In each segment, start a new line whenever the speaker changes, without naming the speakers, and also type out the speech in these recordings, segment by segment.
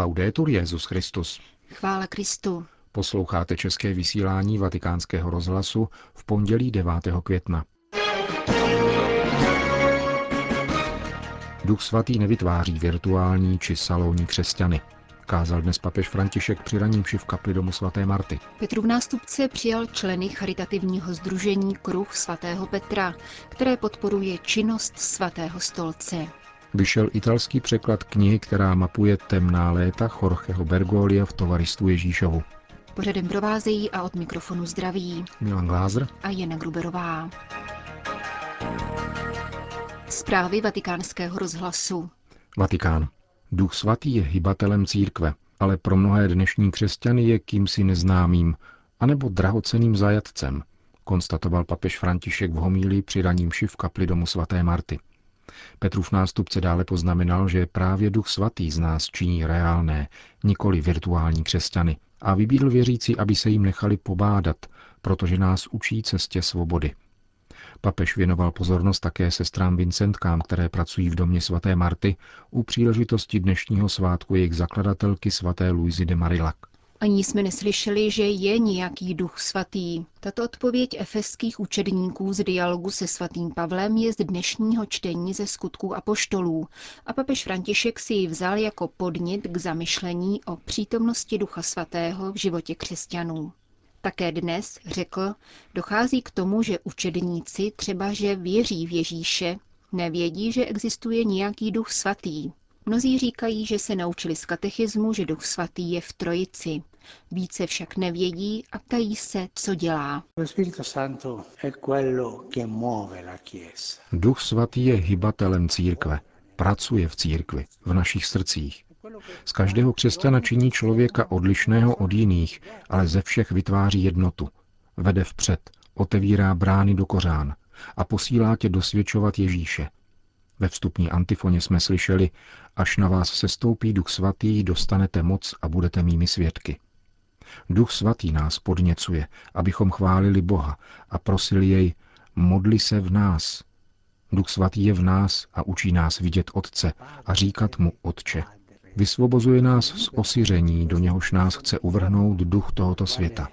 Laudetur Jezus Christus.
Chvála Kristu.
Posloucháte české vysílání Vatikánského rozhlasu v pondělí 9. května. Duch svatý nevytváří virtuální či salonní křesťany. Kázal dnes papež František při raním v kapli domu svaté Marty.
Petrův nástupce přijal členy charitativního združení Kruh svatého Petra, které podporuje činnost svatého stolce.
Vyšel italský překlad knihy, která mapuje temná léta Jorgeho Bergolia v tovaristu Ježíšovu.
Pořadem provázejí a od mikrofonu zdraví
Milan Glázer
a Jana Gruberová. Zprávy vatikánského rozhlasu.
Vatikán. Duch svatý je hybatelem církve, ale pro mnohé dnešní křesťany je kýmsi neznámým, anebo drahoceným zajatcem, konstatoval papež František v homílii při raním v kapli domu svaté Marty. Petrův nástupce dále poznamenal, že právě Duch Svatý z nás činí reálné, nikoli virtuální křesťany a vybídl věřící, aby se jim nechali pobádat, protože nás učí cestě svobody. Papež věnoval pozornost také sestrám Vincentkám, které pracují v domě svaté Marty u příležitosti dnešního svátku jejich zakladatelky svaté Luizy de Marillac.
Ani jsme neslyšeli, že je nějaký duch svatý. Tato odpověď efeských učedníků z dialogu se svatým Pavlem je z dnešního čtení ze skutků apoštolů a papež František si ji vzal jako podnět k zamyšlení o přítomnosti ducha svatého v životě křesťanů. Také dnes, řekl, dochází k tomu, že učedníci třeba, že věří v Ježíše, nevědí, že existuje nějaký duch svatý. Mnozí říkají, že se naučili z katechismu, že duch svatý je v trojici. Více však nevědí a ptají se, co dělá.
Duch svatý je hybatelem církve, pracuje v církvi, v našich srdcích. Z každého křesťana činí člověka odlišného od jiných, ale ze všech vytváří jednotu. Vede vpřed, otevírá brány do kořán a posílá tě dosvědčovat Ježíše. Ve vstupní antifoně jsme slyšeli, až na vás sestoupí Duch Svatý, dostanete moc a budete mými svědky. Duch Svatý nás podněcuje, abychom chválili Boha a prosili jej, modli se v nás. Duch Svatý je v nás a učí nás vidět Otce a říkat mu Otče. Vysvobozuje nás z osiření, do něhož nás chce uvrhnout duch tohoto světa.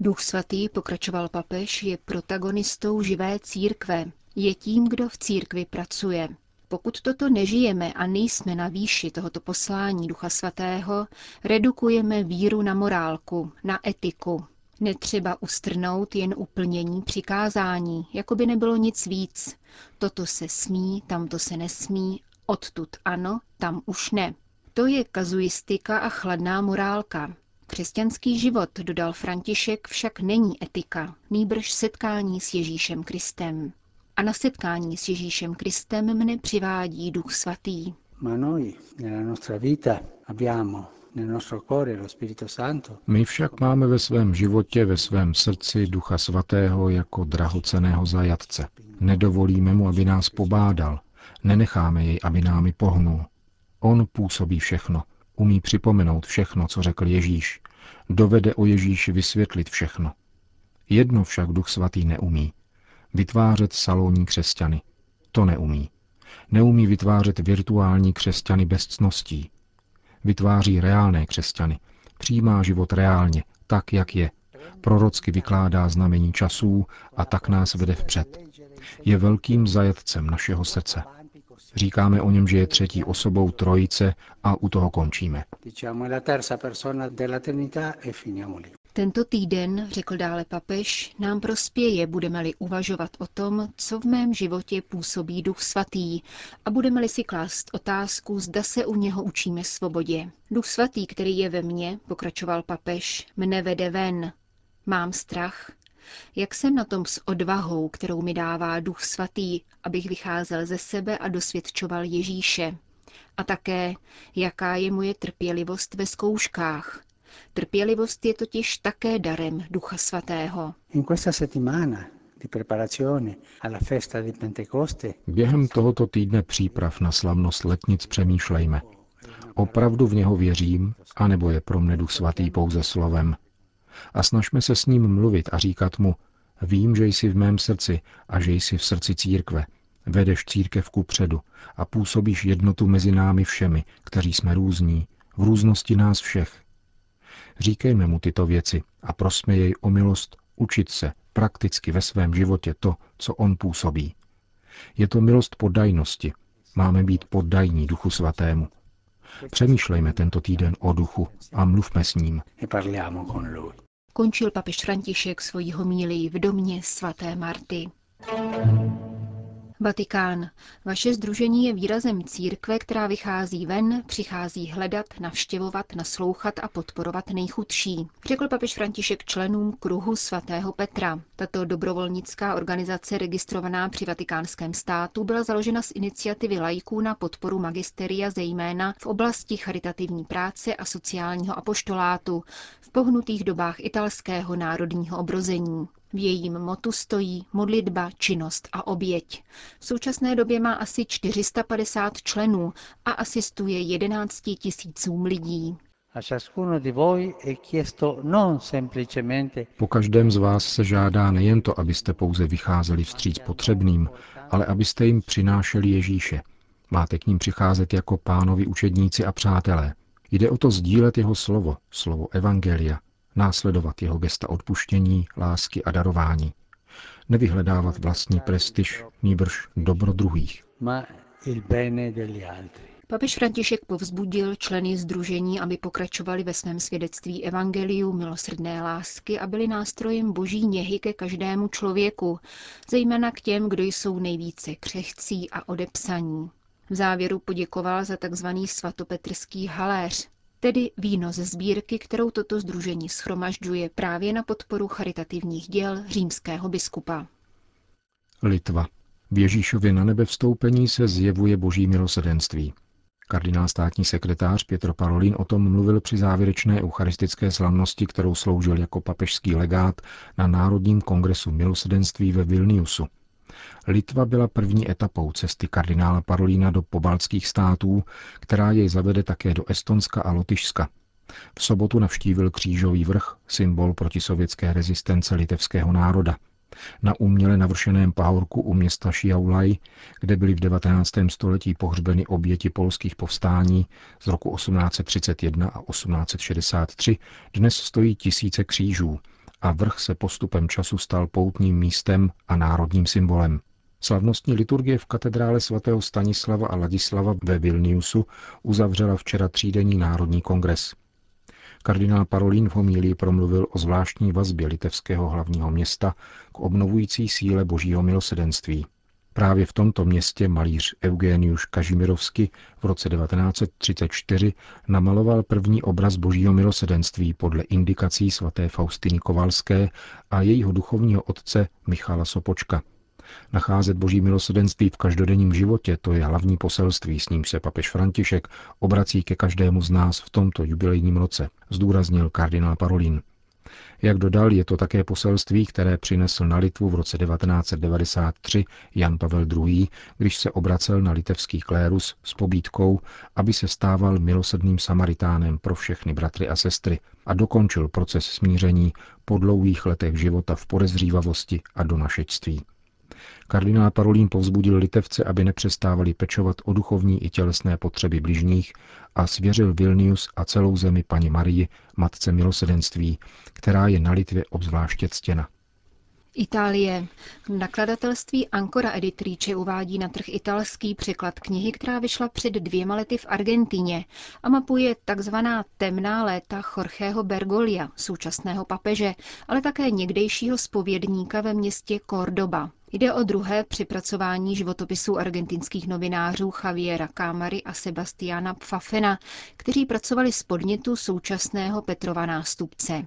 Duch svatý, pokračoval papež, je protagonistou živé církve. Je tím, kdo v církvi pracuje. Pokud toto nežijeme a nejsme na výši tohoto poslání Ducha Svatého, redukujeme víru na morálku, na etiku. Netřeba ustrnout jen uplnění přikázání, jako by nebylo nic víc. Toto se smí, tamto se nesmí, odtud ano, tam už ne. To je kazuistika a chladná morálka. Křesťanský život, dodal František, však není etika, nýbrž setkání s Ježíšem Kristem. A na setkání s Ježíšem Kristem mne přivádí Duch Svatý.
My však máme ve svém životě, ve svém srdci Ducha Svatého jako drahoceného zajatce. Nedovolíme mu, aby nás pobádal. Nenecháme jej, aby námi pohnul. On působí všechno. Umí připomenout všechno, co řekl Ježíš. Dovede o Ježíši vysvětlit všechno. Jedno však Duch Svatý neumí. Vytvářet salonní křesťany. To neumí. Neumí vytvářet virtuální křesťany bez cností. Vytváří reálné křesťany. Přijímá život reálně, tak, jak je. Prorocky vykládá znamení časů a tak nás vede vpřed. Je velkým zajatcem našeho srdce. Říkáme o něm, že je třetí osobou trojice a u toho končíme.
Tento týden, řekl dále papež, nám prospěje, budeme-li uvažovat o tom, co v mém životě působí Duch Svatý a budeme-li si klást otázku, zda se u něho učíme svobodě. Duch Svatý, který je ve mně, pokračoval papež, mne vede ven. Mám strach, jak jsem na tom s odvahou, kterou mi dává Duch Svatý, abych vycházel ze sebe a dosvědčoval Ježíše? A také, jaká je moje trpělivost ve zkouškách? Trpělivost je totiž také darem Ducha Svatého.
Během tohoto týdne příprav na slavnost letnic přemýšlejme. Opravdu v něho věřím, anebo je pro mne Duch Svatý pouze slovem, a snažme se s ním mluvit a říkat mu, vím, že jsi v mém srdci a že jsi v srdci církve. Vedeš církev ku předu a působíš jednotu mezi námi všemi, kteří jsme různí, v různosti nás všech. Říkejme mu tyto věci a prosme jej o milost učit se prakticky ve svém životě to, co on působí. Je to milost poddajnosti. Máme být poddajní Duchu Svatému. Přemýšlejme tento týden o duchu a mluvme s ním.
Končil papež František svoji homílii v domě svaté Marty. Vatikán. Vaše združení je výrazem církve, která vychází ven, přichází hledat, navštěvovat, naslouchat a podporovat nejchudší, řekl papež František členům kruhu svatého Petra. Tato dobrovolnická organizace registrovaná při vatikánském státu byla založena z iniciativy lajků na podporu magisteria zejména v oblasti charitativní práce a sociálního apoštolátu v pohnutých dobách italského národního obrození. V jejím motu stojí modlitba, činnost a oběť. V současné době má asi 450 členů a asistuje 11 tisícům lidí.
Po každém z vás se žádá nejen to, abyste pouze vycházeli vstříc potřebným, ale abyste jim přinášeli Ježíše. Máte k ním přicházet jako pánovi učedníci a přátelé. Jde o to sdílet jeho slovo, slovo Evangelia, následovat jeho gesta odpuštění, lásky a darování. Nevyhledávat vlastní prestiž, nýbrž dobro druhých.
Papež František povzbudil členy združení, aby pokračovali ve svém svědectví evangeliu milosrdné lásky a byli nástrojem boží něhy ke každému člověku, zejména k těm, kdo jsou nejvíce křehcí a odepsaní. V závěru poděkoval za tzv. svatopetrský haléř, tedy víno ze sbírky, kterou toto združení schromažďuje právě na podporu charitativních děl římského biskupa.
Litva. V Ježíšově na nebe vstoupení se zjevuje boží milosedenství. Kardinál státní sekretář Pietro Parolin o tom mluvil při závěrečné eucharistické slavnosti, kterou sloužil jako papežský legát na Národním kongresu milosedenství ve Vilniusu – Litva byla první etapou cesty kardinála Parolína do pobaltských států, která jej zavede také do Estonska a Lotyšska. V sobotu navštívil křížový vrch, symbol protisovětské rezistence litevského národa. Na uměle navršeném pahorku u města Šiaulaj, kde byly v 19. století pohřbeny oběti polských povstání z roku 1831 a 1863, dnes stojí tisíce křížů a vrch se postupem času stal poutním místem a národním symbolem. Slavnostní liturgie v katedrále svatého Stanislava a Ladislava ve Vilniusu uzavřela včera třídenní národní kongres. Kardinál Parolín v homílii promluvil o zvláštní vazbě litevského hlavního města k obnovující síle božího milosedenství. Právě v tomto městě malíř Eugeniuš Kažimirovsky v roce 1934 namaloval první obraz božího milosedenství podle indikací svaté Faustiny Kovalské a jejího duchovního otce Michala Sopočka – Nacházet boží milosedenství v každodenním životě, to je hlavní poselství, s ním se papež František obrací ke každému z nás v tomto jubilejním roce, zdůraznil kardinál Parolin. Jak dodal, je to také poselství, které přinesl na Litvu v roce 1993 Jan Pavel II., když se obracel na litevský klérus s pobídkou, aby se stával milosedným samaritánem pro všechny bratry a sestry a dokončil proces smíření po dlouhých letech života v podezřívavosti a donašečství. Kardinál Parolín povzbudil litevce, aby nepřestávali pečovat o duchovní i tělesné potřeby bližních a svěřil Vilnius a celou zemi paní Marii, matce milosedenství, která je na Litvě obzvláště ctěna.
Itálie. Nakladatelství Ancora Editrice uvádí na trh italský překlad knihy, která vyšla před dvěma lety v Argentině a mapuje takzvaná temná léta Jorgeho Bergolia, současného papeže, ale také někdejšího spovědníka ve městě Cordoba. Jde o druhé připracování životopisů argentinských novinářů Javiera Cámary a Sebastiana Pfafena, kteří pracovali z podnětu současného Petrova nástupce.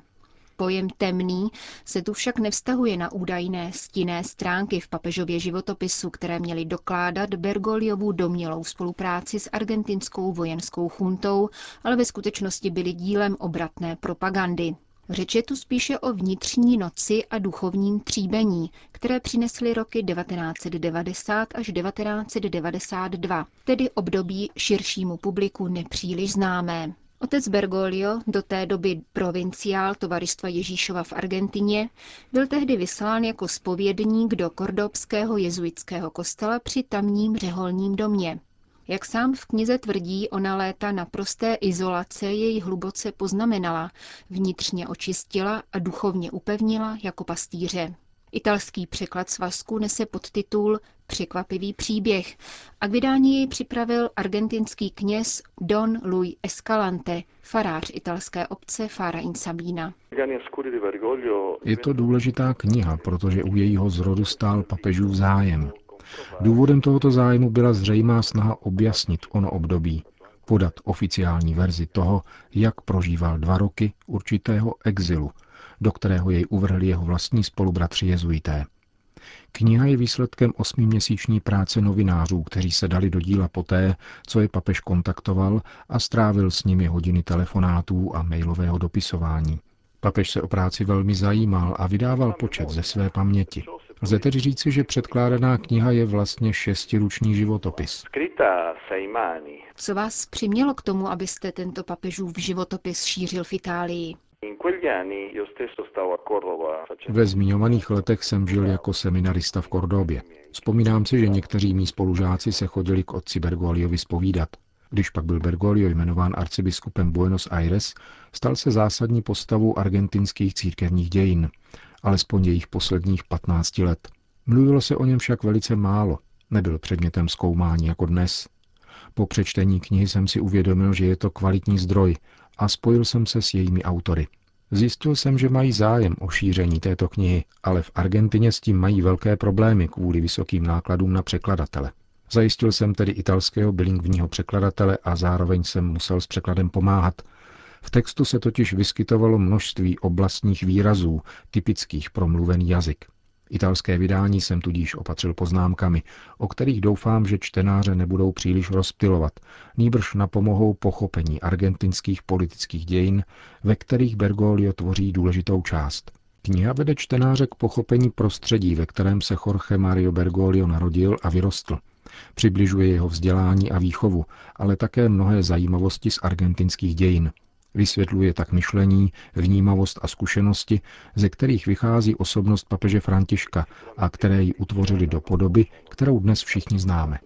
Pojem temný se tu však nevztahuje na údajné stinné stránky v papežově životopisu, které měly dokládat Bergoliovu domělou spolupráci s argentinskou vojenskou chuntou, ale ve skutečnosti byly dílem obratné propagandy. Řeč je tu spíše o vnitřní noci a duchovním tříbení, které přinesly roky 1990 až 1992, tedy období širšímu publiku nepříliš známé. Otec Bergoglio, do té doby provinciál Tovaristva Ježíšova v Argentině, byl tehdy vyslán jako spovědník do kordobského jezuitského kostela při tamním řeholním domě. Jak sám v knize tvrdí, ona léta naprosté izolace jej hluboce poznamenala, vnitřně očistila a duchovně upevnila jako pastýře. Italský překlad svazku nese podtitul Překvapivý příběh a k vydání jej připravil argentinský kněz Don Luis Escalante, farář italské obce Fara in Sabina.
Je to důležitá kniha, protože u jejího zrodu stál papežův zájem. Důvodem tohoto zájmu byla zřejmá snaha objasnit ono období, podat oficiální verzi toho, jak prožíval dva roky určitého exilu, do kterého jej uvrhli jeho vlastní spolubratři jezuité. Kniha je výsledkem osmiměsíční práce novinářů, kteří se dali do díla poté, co je papež kontaktoval a strávil s nimi hodiny telefonátů a mailového dopisování. Papež se o práci velmi zajímal a vydával počet ze své paměti. Lze tedy říci, že předkládaná kniha je vlastně šestiruční životopis.
Co vás přimělo k tomu, abyste tento papežův životopis šířil v Itálii?
Ve zmiňovaných letech jsem žil jako seminarista v Kordobě. Vzpomínám si, že někteří mý spolužáci se chodili k otci Bergogliovi spovídat. Když pak byl Bergoglio jmenován arcibiskupem Buenos Aires, stal se zásadní postavou argentinských církevních dějin, alespoň jejich posledních 15 let. Mluvilo se o něm však velice málo, nebyl předmětem zkoumání jako dnes. Po přečtení knihy jsem si uvědomil, že je to kvalitní zdroj a spojil jsem se s jejími autory. Zjistil jsem, že mají zájem o šíření této knihy, ale v Argentině s tím mají velké problémy kvůli vysokým nákladům na překladatele. Zajistil jsem tedy italského bilingvního překladatele a zároveň jsem musel s překladem pomáhat. V textu se totiž vyskytovalo množství oblastních výrazů, typických pro mluvený jazyk. Italské vydání jsem tudíž opatřil poznámkami, o kterých doufám, že čtenáře nebudou příliš rozptilovat, nýbrž napomohou pochopení argentinských politických dějin, ve kterých Bergoglio tvoří důležitou část. Kniha vede čtenáře k pochopení prostředí, ve kterém se Jorge Mario Bergoglio narodil a vyrostl. Přibližuje jeho vzdělání a výchovu, ale také mnohé zajímavosti z argentinských dějin, Vysvětluje tak myšlení, vnímavost a zkušenosti, ze kterých vychází osobnost papeže Františka a které ji utvořili do podoby, kterou dnes všichni známe.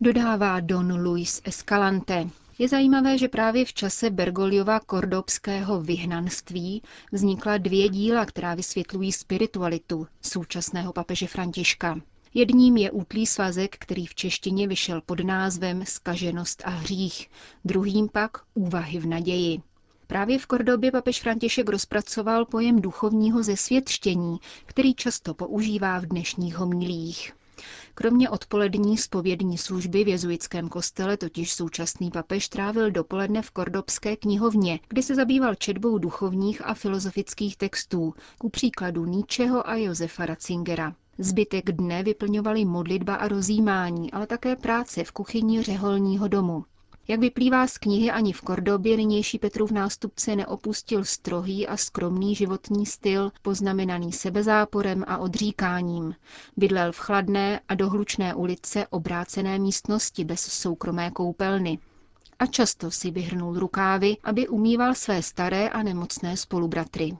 Dodává Don Luis Escalante. Je zajímavé, že právě v čase Bergoliova kordobského vyhnanství vznikla dvě díla, která vysvětlují spiritualitu současného papeže Františka. Jedním je útlý svazek, který v češtině vyšel pod názvem Skaženost a hřích, druhým pak Úvahy v naději. Právě v Kordobě papež František rozpracoval pojem duchovního zesvětštění, který často používá v dnešních homilích. Kromě odpolední spovědní služby v jezuitském kostele totiž současný papež trávil dopoledne v kordobské knihovně, kde se zabýval četbou duchovních a filozofických textů, ku příkladu Níčeho a Josefa Ratzingera. Zbytek dne vyplňovali modlitba a rozjímání, ale také práce v kuchyni řeholního domu. Jak vyplývá z knihy, ani v Kordobě nynější Petrův nástupce neopustil strohý a skromný životní styl, poznamenaný sebezáporem a odříkáním. Bydlel v chladné a dohlučné ulice obrácené místnosti bez soukromé koupelny. A často si vyhrnul rukávy, aby umýval své staré a nemocné spolubratry.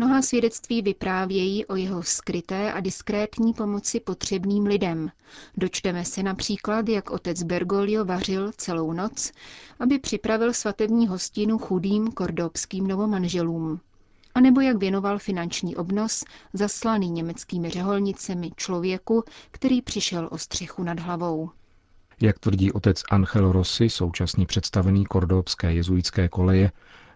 Mnoha svědectví vyprávějí o jeho skryté a diskrétní pomoci potřebným lidem. Dočteme se například, jak otec Bergoglio vařil celou noc, aby připravil svatební hostinu chudým kordobským novomanželům. A nebo jak věnoval finanční obnos zaslaný německými řeholnicemi člověku, který přišel o střechu nad hlavou.
Jak tvrdí otec Angel Rossi, současný představený kordobské jezuitské koleje,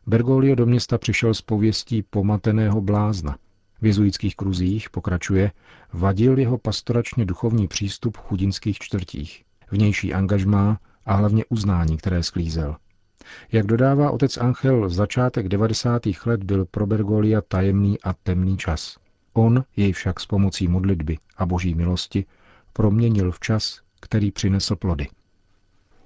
Bergoglio do města přišel s pověstí pomateného blázna. V jezuitských kruzích, pokračuje, vadil jeho pastoračně duchovní přístup v chudinských čtvrtích, vnější angažmá a hlavně uznání, které sklízel. Jak dodává otec Angel, začátek 90. let byl pro Bergolia tajemný a temný čas. On jej však s pomocí modlitby a boží milosti proměnil v čas, který přinesl plody.